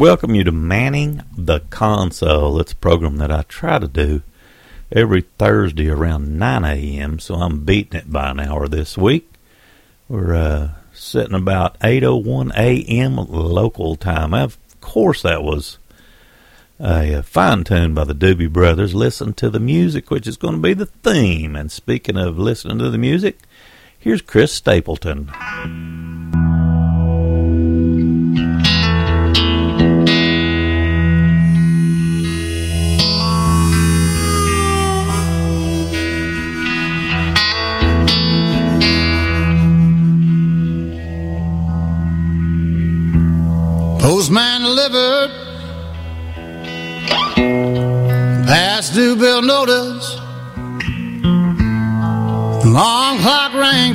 welcome you to Manning the Console. It's a program that I try to do every Thursday around 9 a.m., so I'm beating it by an hour this week. We're uh, sitting about 8.01 a.m. local time. Of course, that was a fine tune by the Doobie Brothers. Listen to the music, which is going to be the theme. And speaking of listening to the music, here's Chris Stapleton.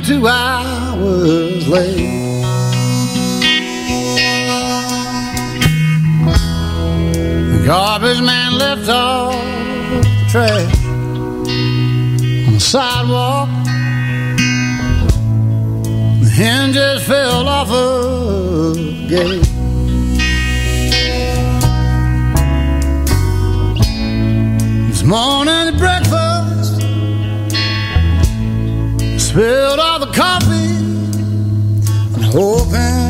Two hours late. The garbage man left all the trash on the sidewalk. The hinges fell off a gate. This morning at breakfast, spilled all the coffee. And opened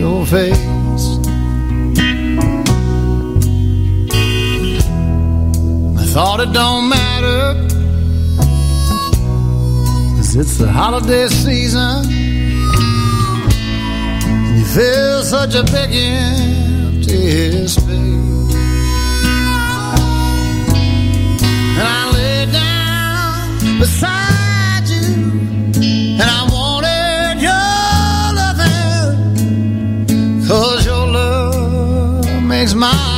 your face. I thought it don't matter. Cause it's the holiday season. And you feel such a big empty space. And I lay down beside makes my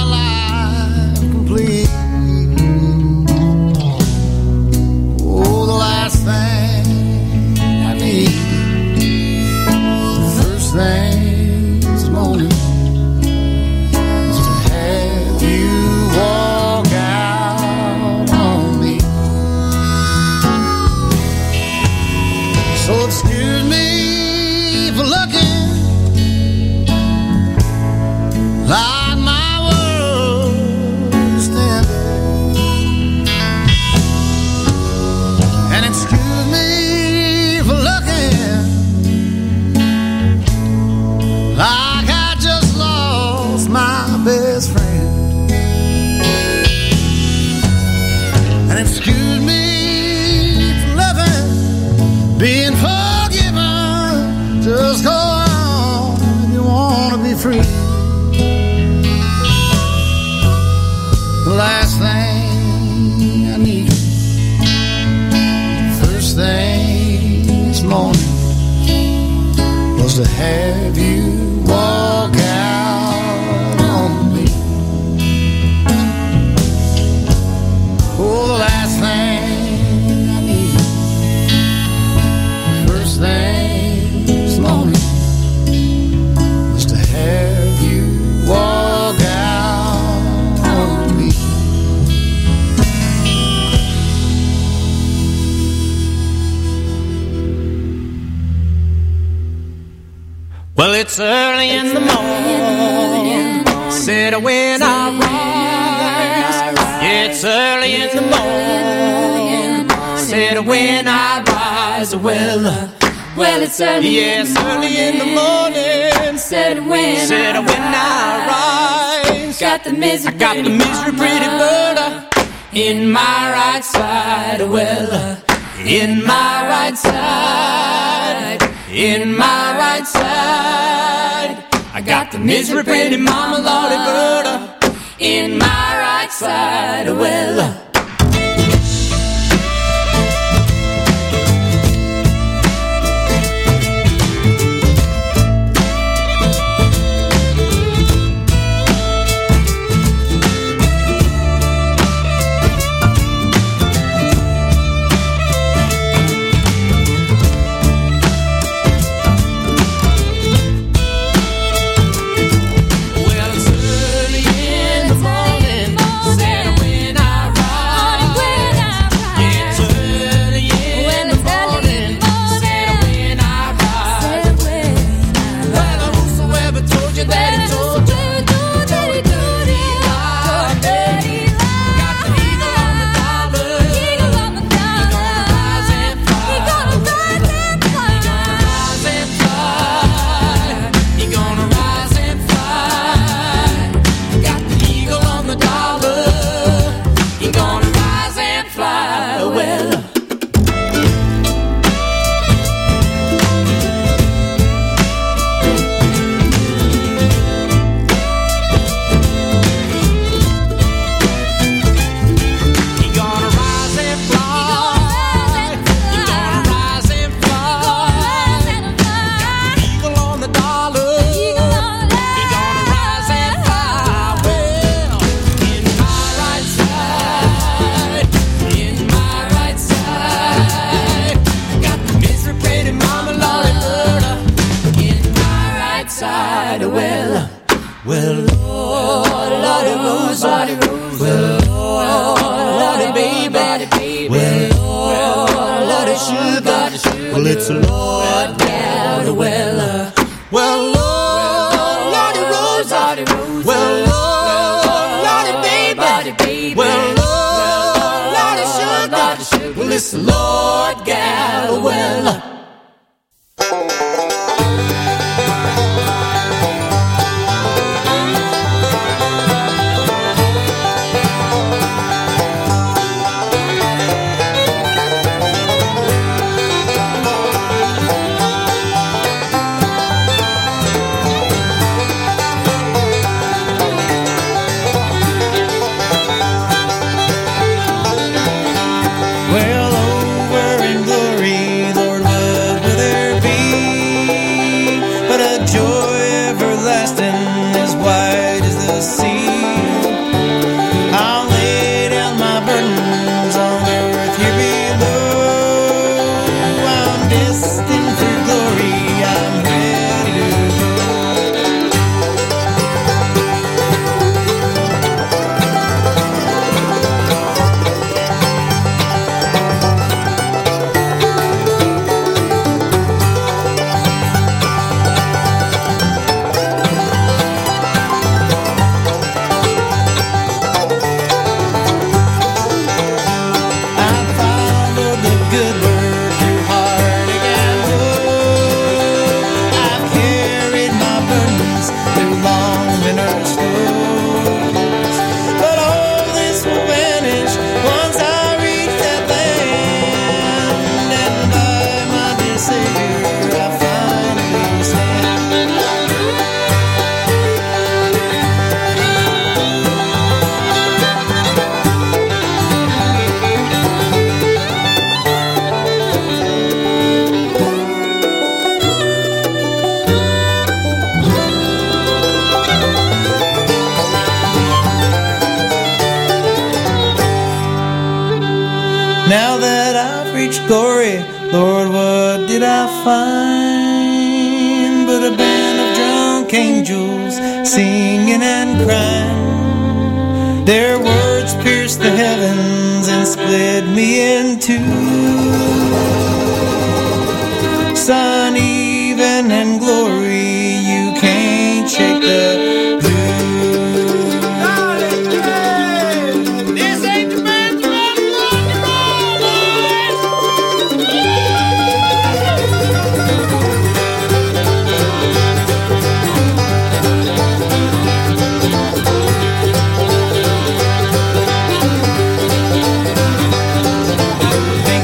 It's early it's in the morning. Said when I rise, it's early in the morning. Said when I rise, well, well, it's early. Yes, early in the morning. Said when, said when I rise, got the misery, I got the misery, pretty murder uh, in my right side. Well, in my right side, in my right side. I got the misery pretty mama, Lord, in my right side. Well,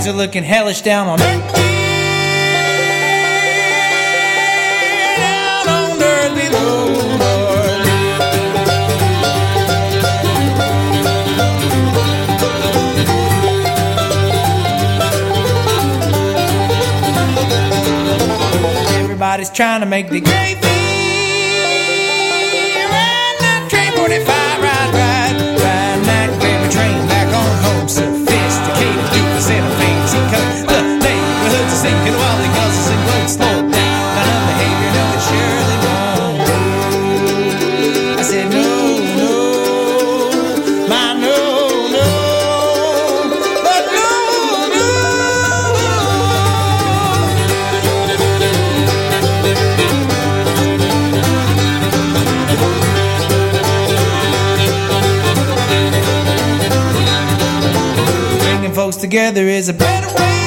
uh, looking hellish down on earth. Down on earth below. Everybody's trying to make the gravy. Ride that train 45, together is a better way.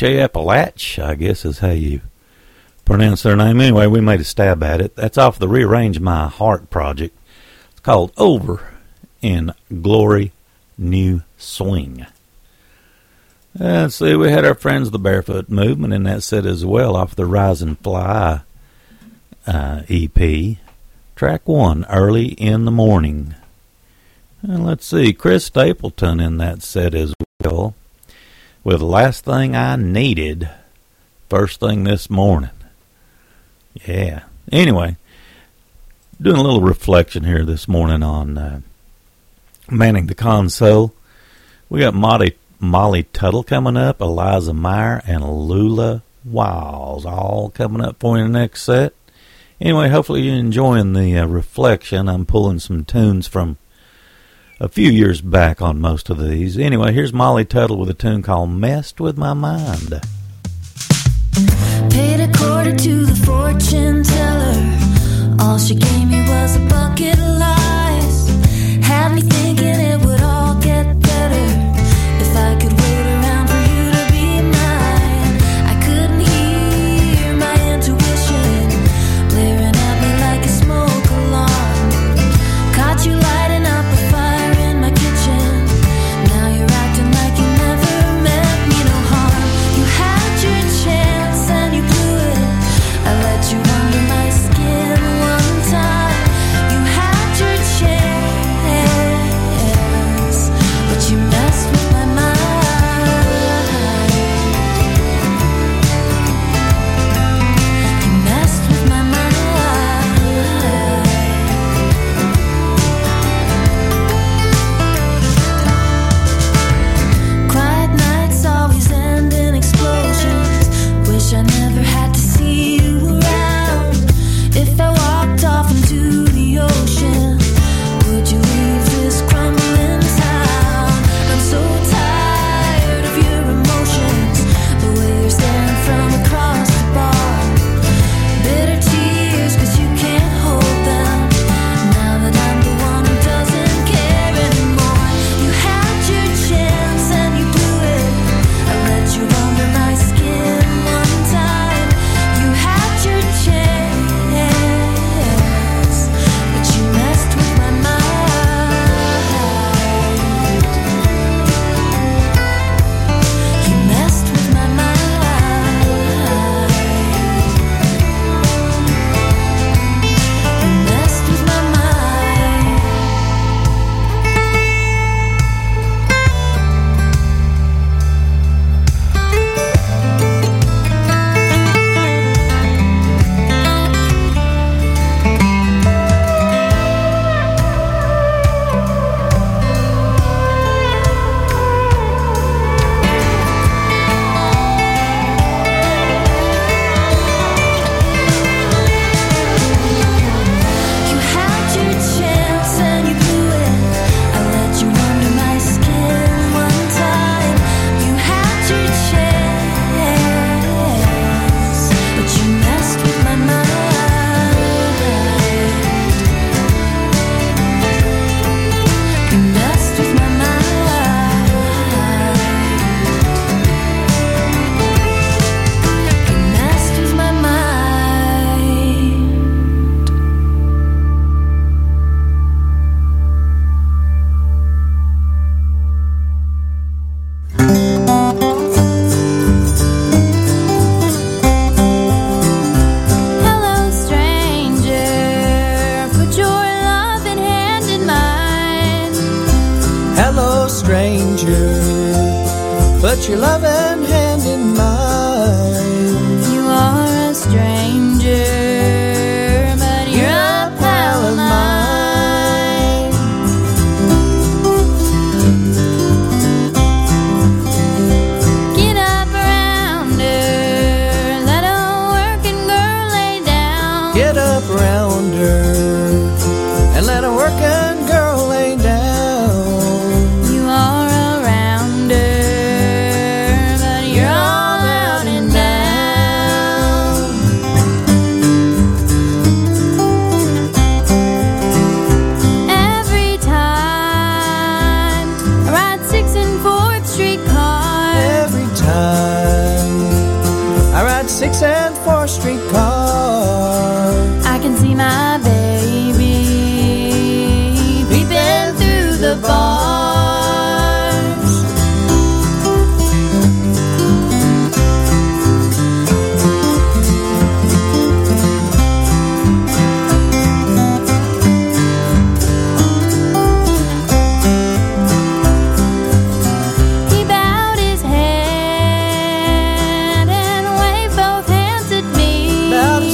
Che Apalache, I guess is how you pronounce their name. Anyway, we made a stab at it. That's off the Rearrange My Heart project. It's called Over in Glory New Swing. Uh, let's see, we had our friends the Barefoot Movement in that set as well off the Rise and Fly uh, EP. Track one, Early in the Morning. And let's see, Chris Stapleton in that set as well with Last Thing I Needed first thing this morning. Yeah. Anyway, doing a little reflection here this morning on uh, manning the console. We got Molly, Molly Tuttle coming up, Eliza Meyer, and Lula Wiles all coming up for you in the next set. Anyway, hopefully you're enjoying the uh, reflection. I'm pulling some tunes from a few years back on most of these. Anyway, here's Molly Tuttle with a tune called Messed with My Mind. Paid a quarter to the fortune teller. All she gave me was a bucket of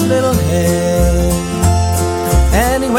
little head. And he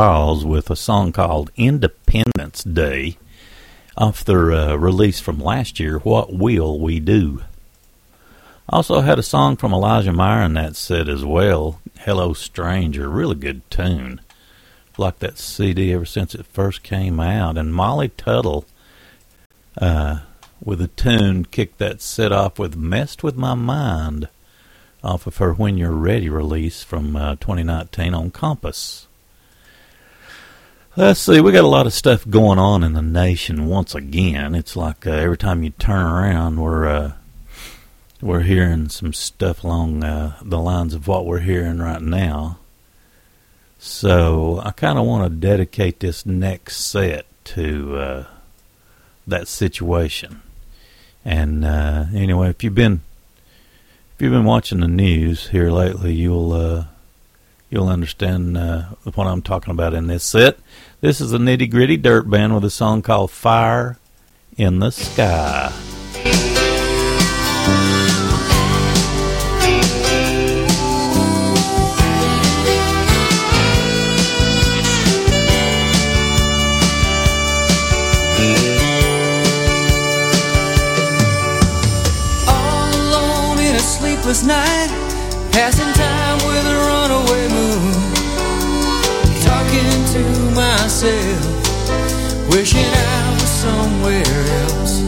Wiles with a song called Independence Day off their uh, release from last year, What Will We Do? Also had a song from Elijah Meyer in that set as well, Hello Stranger, really good tune. Like that CD ever since it first came out. And Molly Tuttle uh, with a tune kicked that set off with Messed With My Mind off of her When You're Ready release from uh, 2019 on Compass. Let's see, we got a lot of stuff going on in the nation once again. It's like uh, every time you turn around, we're uh, we're hearing some stuff along uh, the lines of what we're hearing right now. So I kind of want to dedicate this next set to uh, that situation. And uh, anyway, if you've been if you've been watching the news here lately, you'll uh, you'll understand uh, what I'm talking about in this set. This is a nitty gritty dirt band with a song called Fire in the Sky. All alone in a sleepless night, passing myself, wishing I was somewhere else.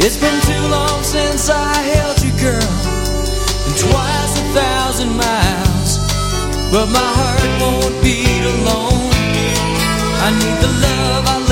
It's been too long since I held you, girl, and twice a thousand miles. But my heart won't beat alone. I need the love I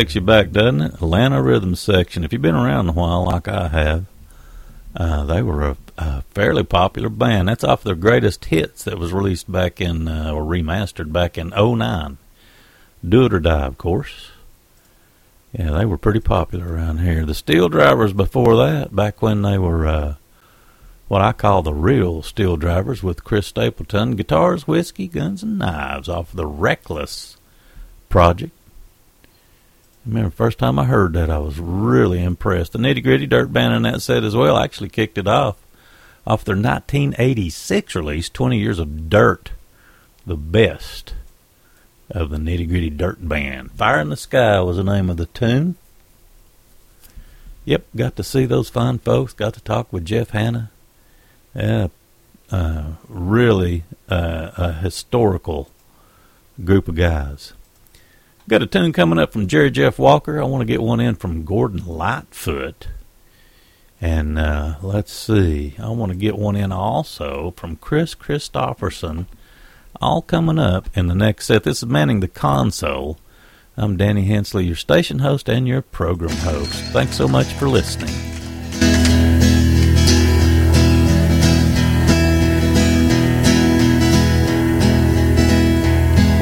takes you back, doesn't it? Atlanta Rhythm Section. If you've been around a while, like I have, uh, they were a, a fairly popular band. That's off their greatest hits that was released back in, uh, or remastered back in '09. Do It or Die, of course. Yeah, they were pretty popular around here. The SteelDrivers before that, back when they were uh, what I call the real SteelDrivers with Chris Stapleton, guitars, whiskey, guns, and knives off the Reckless project. I remember first time I heard that, I was really impressed. The Nitty Gritty Dirt Band in that set as well actually kicked it off off their 1986 release, 20 Years of Dirt, the best of the Nitty Gritty Dirt Band. Fire in the Sky was the name of the tune. Yep, got to see those fine folks. Got to talk with Jeff Hanna. Yeah, uh, really uh, a historical group of guys. Got a tune coming up from Jerry Jeff Walker. I want to get one in from Gordon Lightfoot. And uh, let's see. I want to get one in also from Kris Kristofferson. All coming up in the next set. This is Manning the Console. I'm Danny Hensley, your station host and your program host. Thanks so much for listening.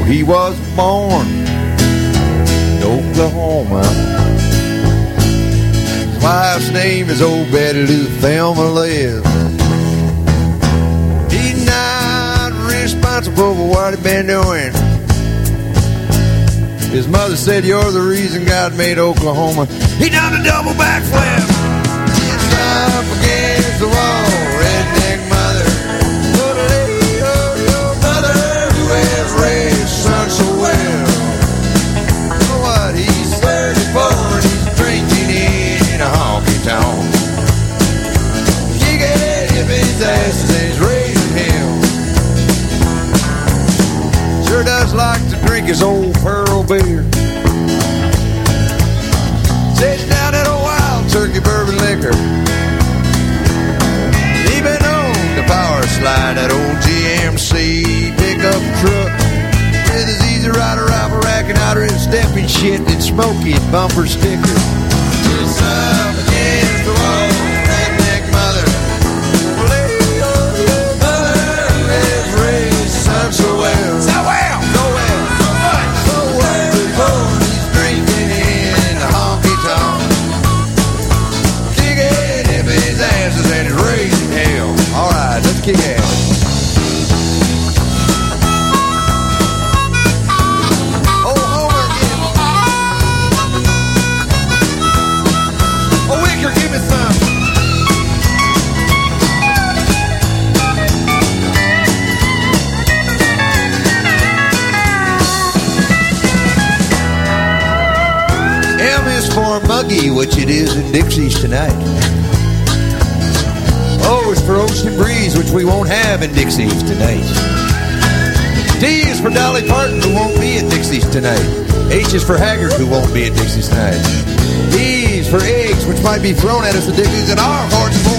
He was born Oklahoma. His wife's name is Old Betty Lou Thelma Liz. He's not responsible for what he been doing. His mother said, You're the reason God made Oklahoma. He done a double backflip. Bumper sticker. Which we won't have in Dixie's tonight. D is for Dolly Parton, who won't be at Dixie's tonight. H is for Haggard, who won't be at Dixie's tonight. E is for eggs, which might be thrown at us at Dixie's, and R for it's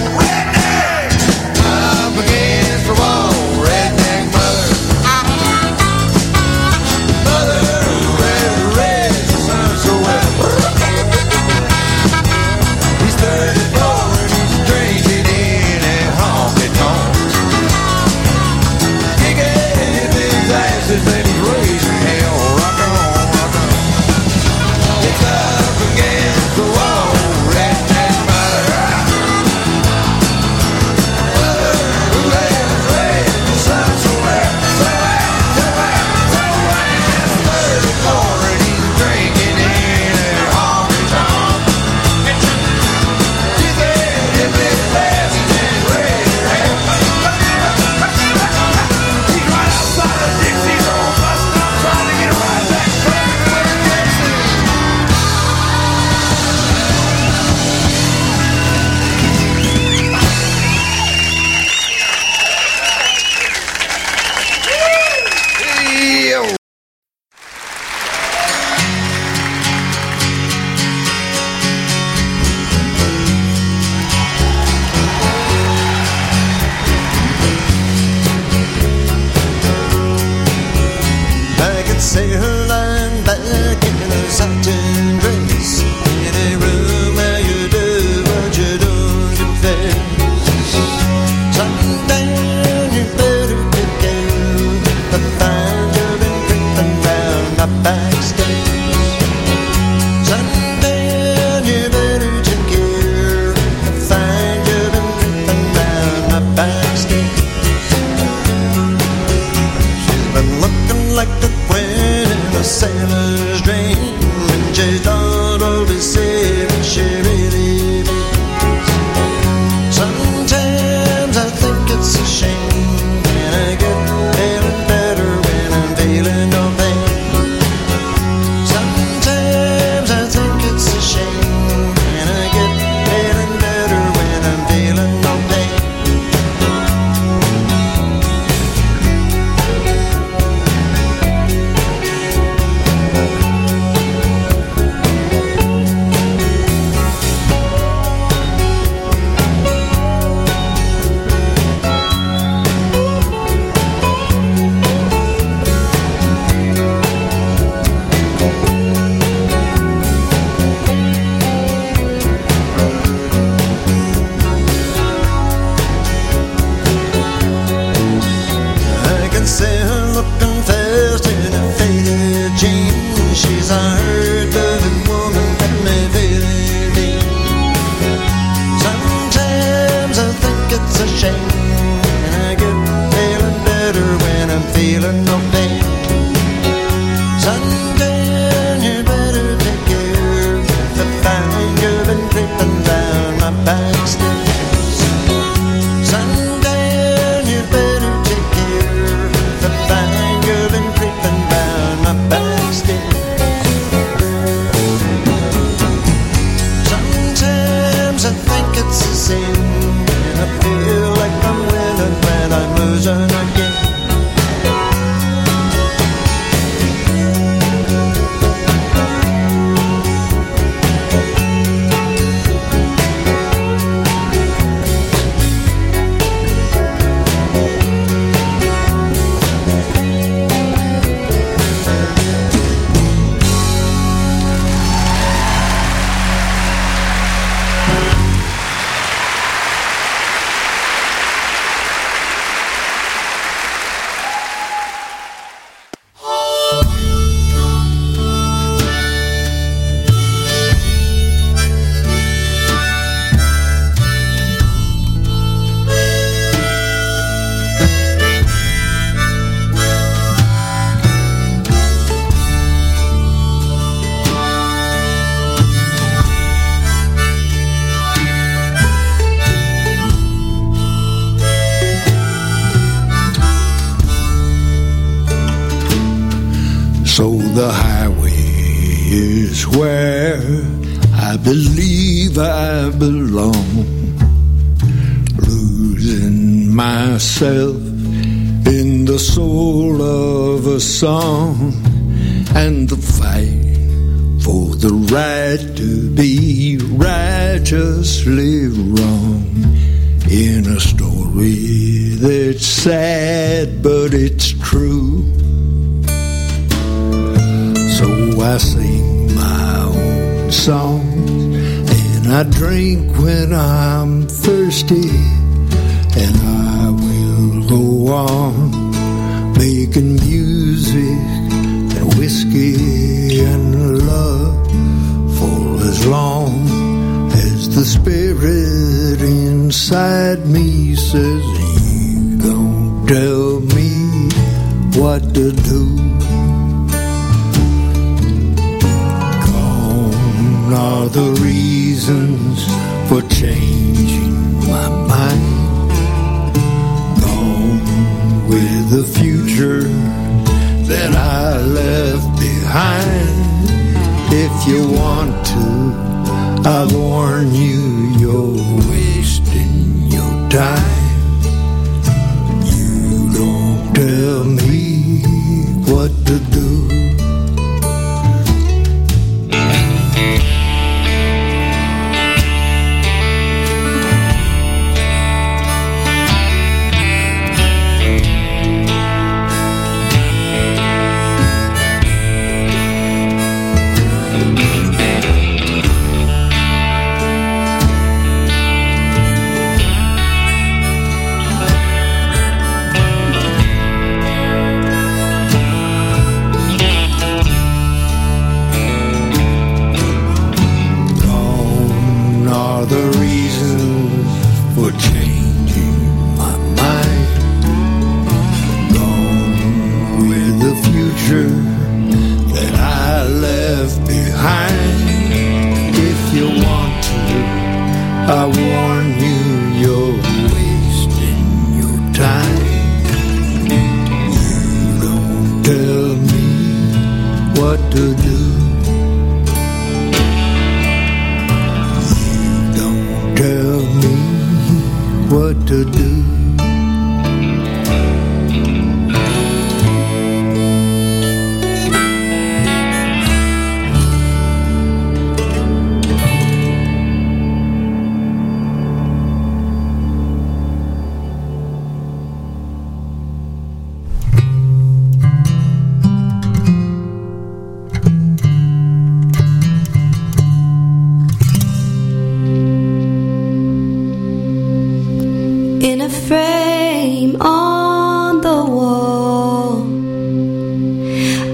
song and the fight for the right to be righteously wrong in a story that's sad but it's true. So I sing my own songs and I drink when I'm thirsty and I will go on making music and whiskey and love for as long as the spirit inside me says you don't tell me what to do. Gone are the reasons for changing you want to, I warn you,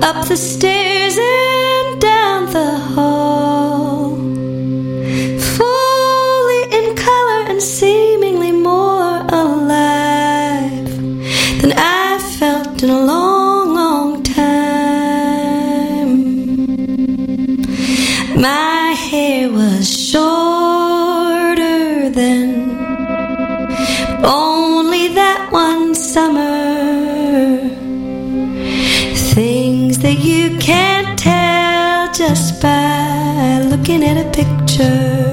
up the stairs at a picture.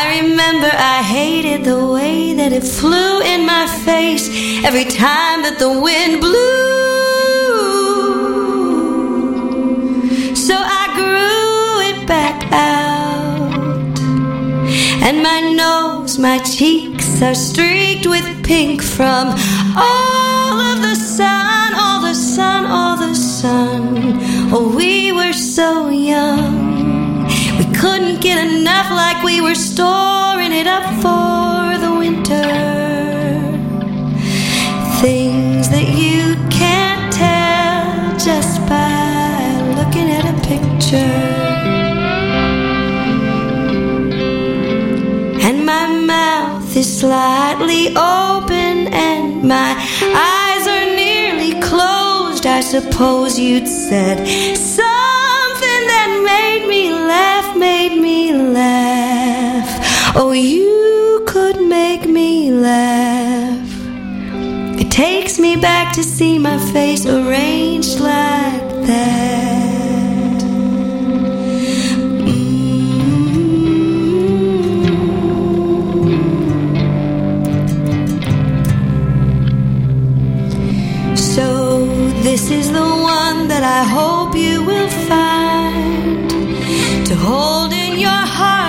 I remember I hated the way that it flew in my face every time that the wind blew. So I grew it back out. And my nose, my cheeks are streaked with pink from all of the sun, all the sun, all the sun. Oh, we were so young. Enough, like we were storing it up for the winter. Things that you can't tell just by looking at a picture. And my mouth is slightly open, and my eyes are nearly closed. I suppose you'd said something Oh, you could make me laugh. It takes me back to see my face arranged like that. Mm-hmm. So, this is the one that I hope you will find to hold in your heart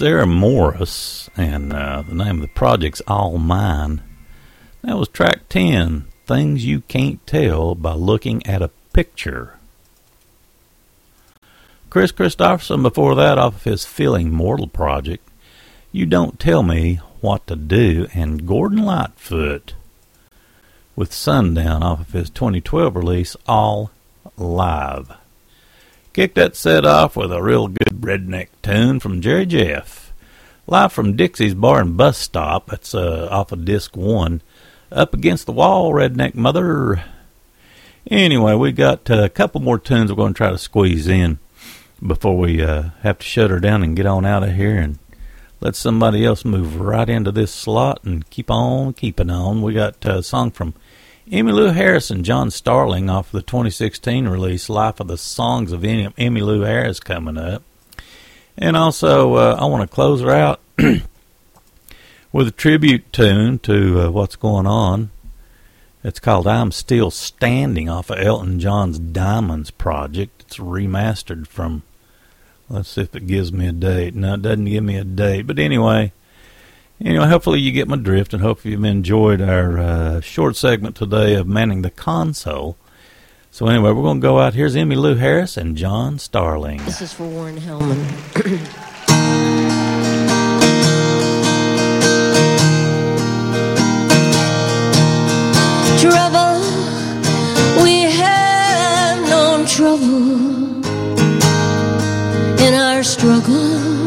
Sarah Morris, and uh, the name of the project's All Mine. That was track 10 Things You Can't Tell by Looking at a Picture. Kris Kristofferson, before that, off of his Feeling Mortal project, You Don't Tell Me What to Do, and Gordon Lightfoot with Sundown off of his 2012 release, All Live. Kicked that set off with a real good redneck tune from Jerry Jeff. Live from Dixie's Bar and Bus Stop. That's uh, off of disc one. Up against the wall, redneck mother. Anyway, we got uh, a couple more tunes we're going to try to squeeze in before we uh, have to shut her down and get on out of here and let somebody else move right into this slot and keep on keeping on. We got a song from Emmylou Harris and John Starling off the 2016 release, Life of the Songs of Em- Emmylou Harris, coming up. And also, uh, I want to close her out with a tribute tune to uh, what's going on. It's called I'm Still Standing off of Elton John's Diamonds project. It's remastered from, let's see if it gives me a date. No, it doesn't give me a date. But anyway, Anyway, hopefully you get my drift, and hopefully you've enjoyed our uh, short segment today of manning the console. So anyway, we're going to go out. Here's Emmylou Harris and John Starling. This is for Warren Hellman. trouble, we have known trouble in our struggle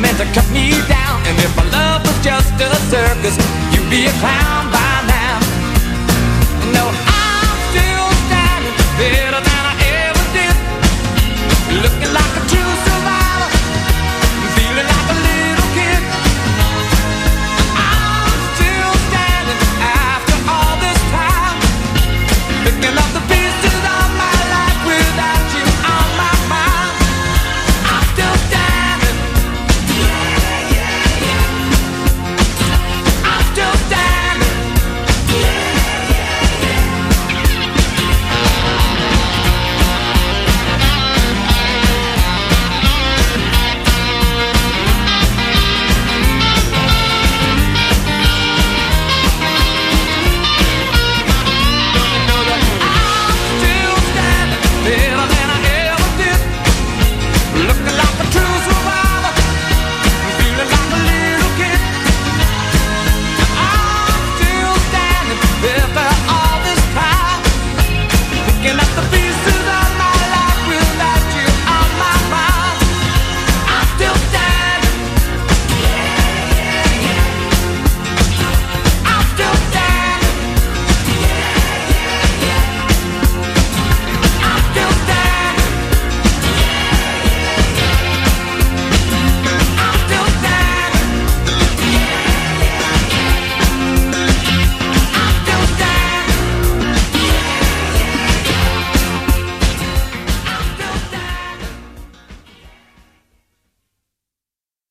meant to cut me down. And if my love was just a circus, you'd be a clown.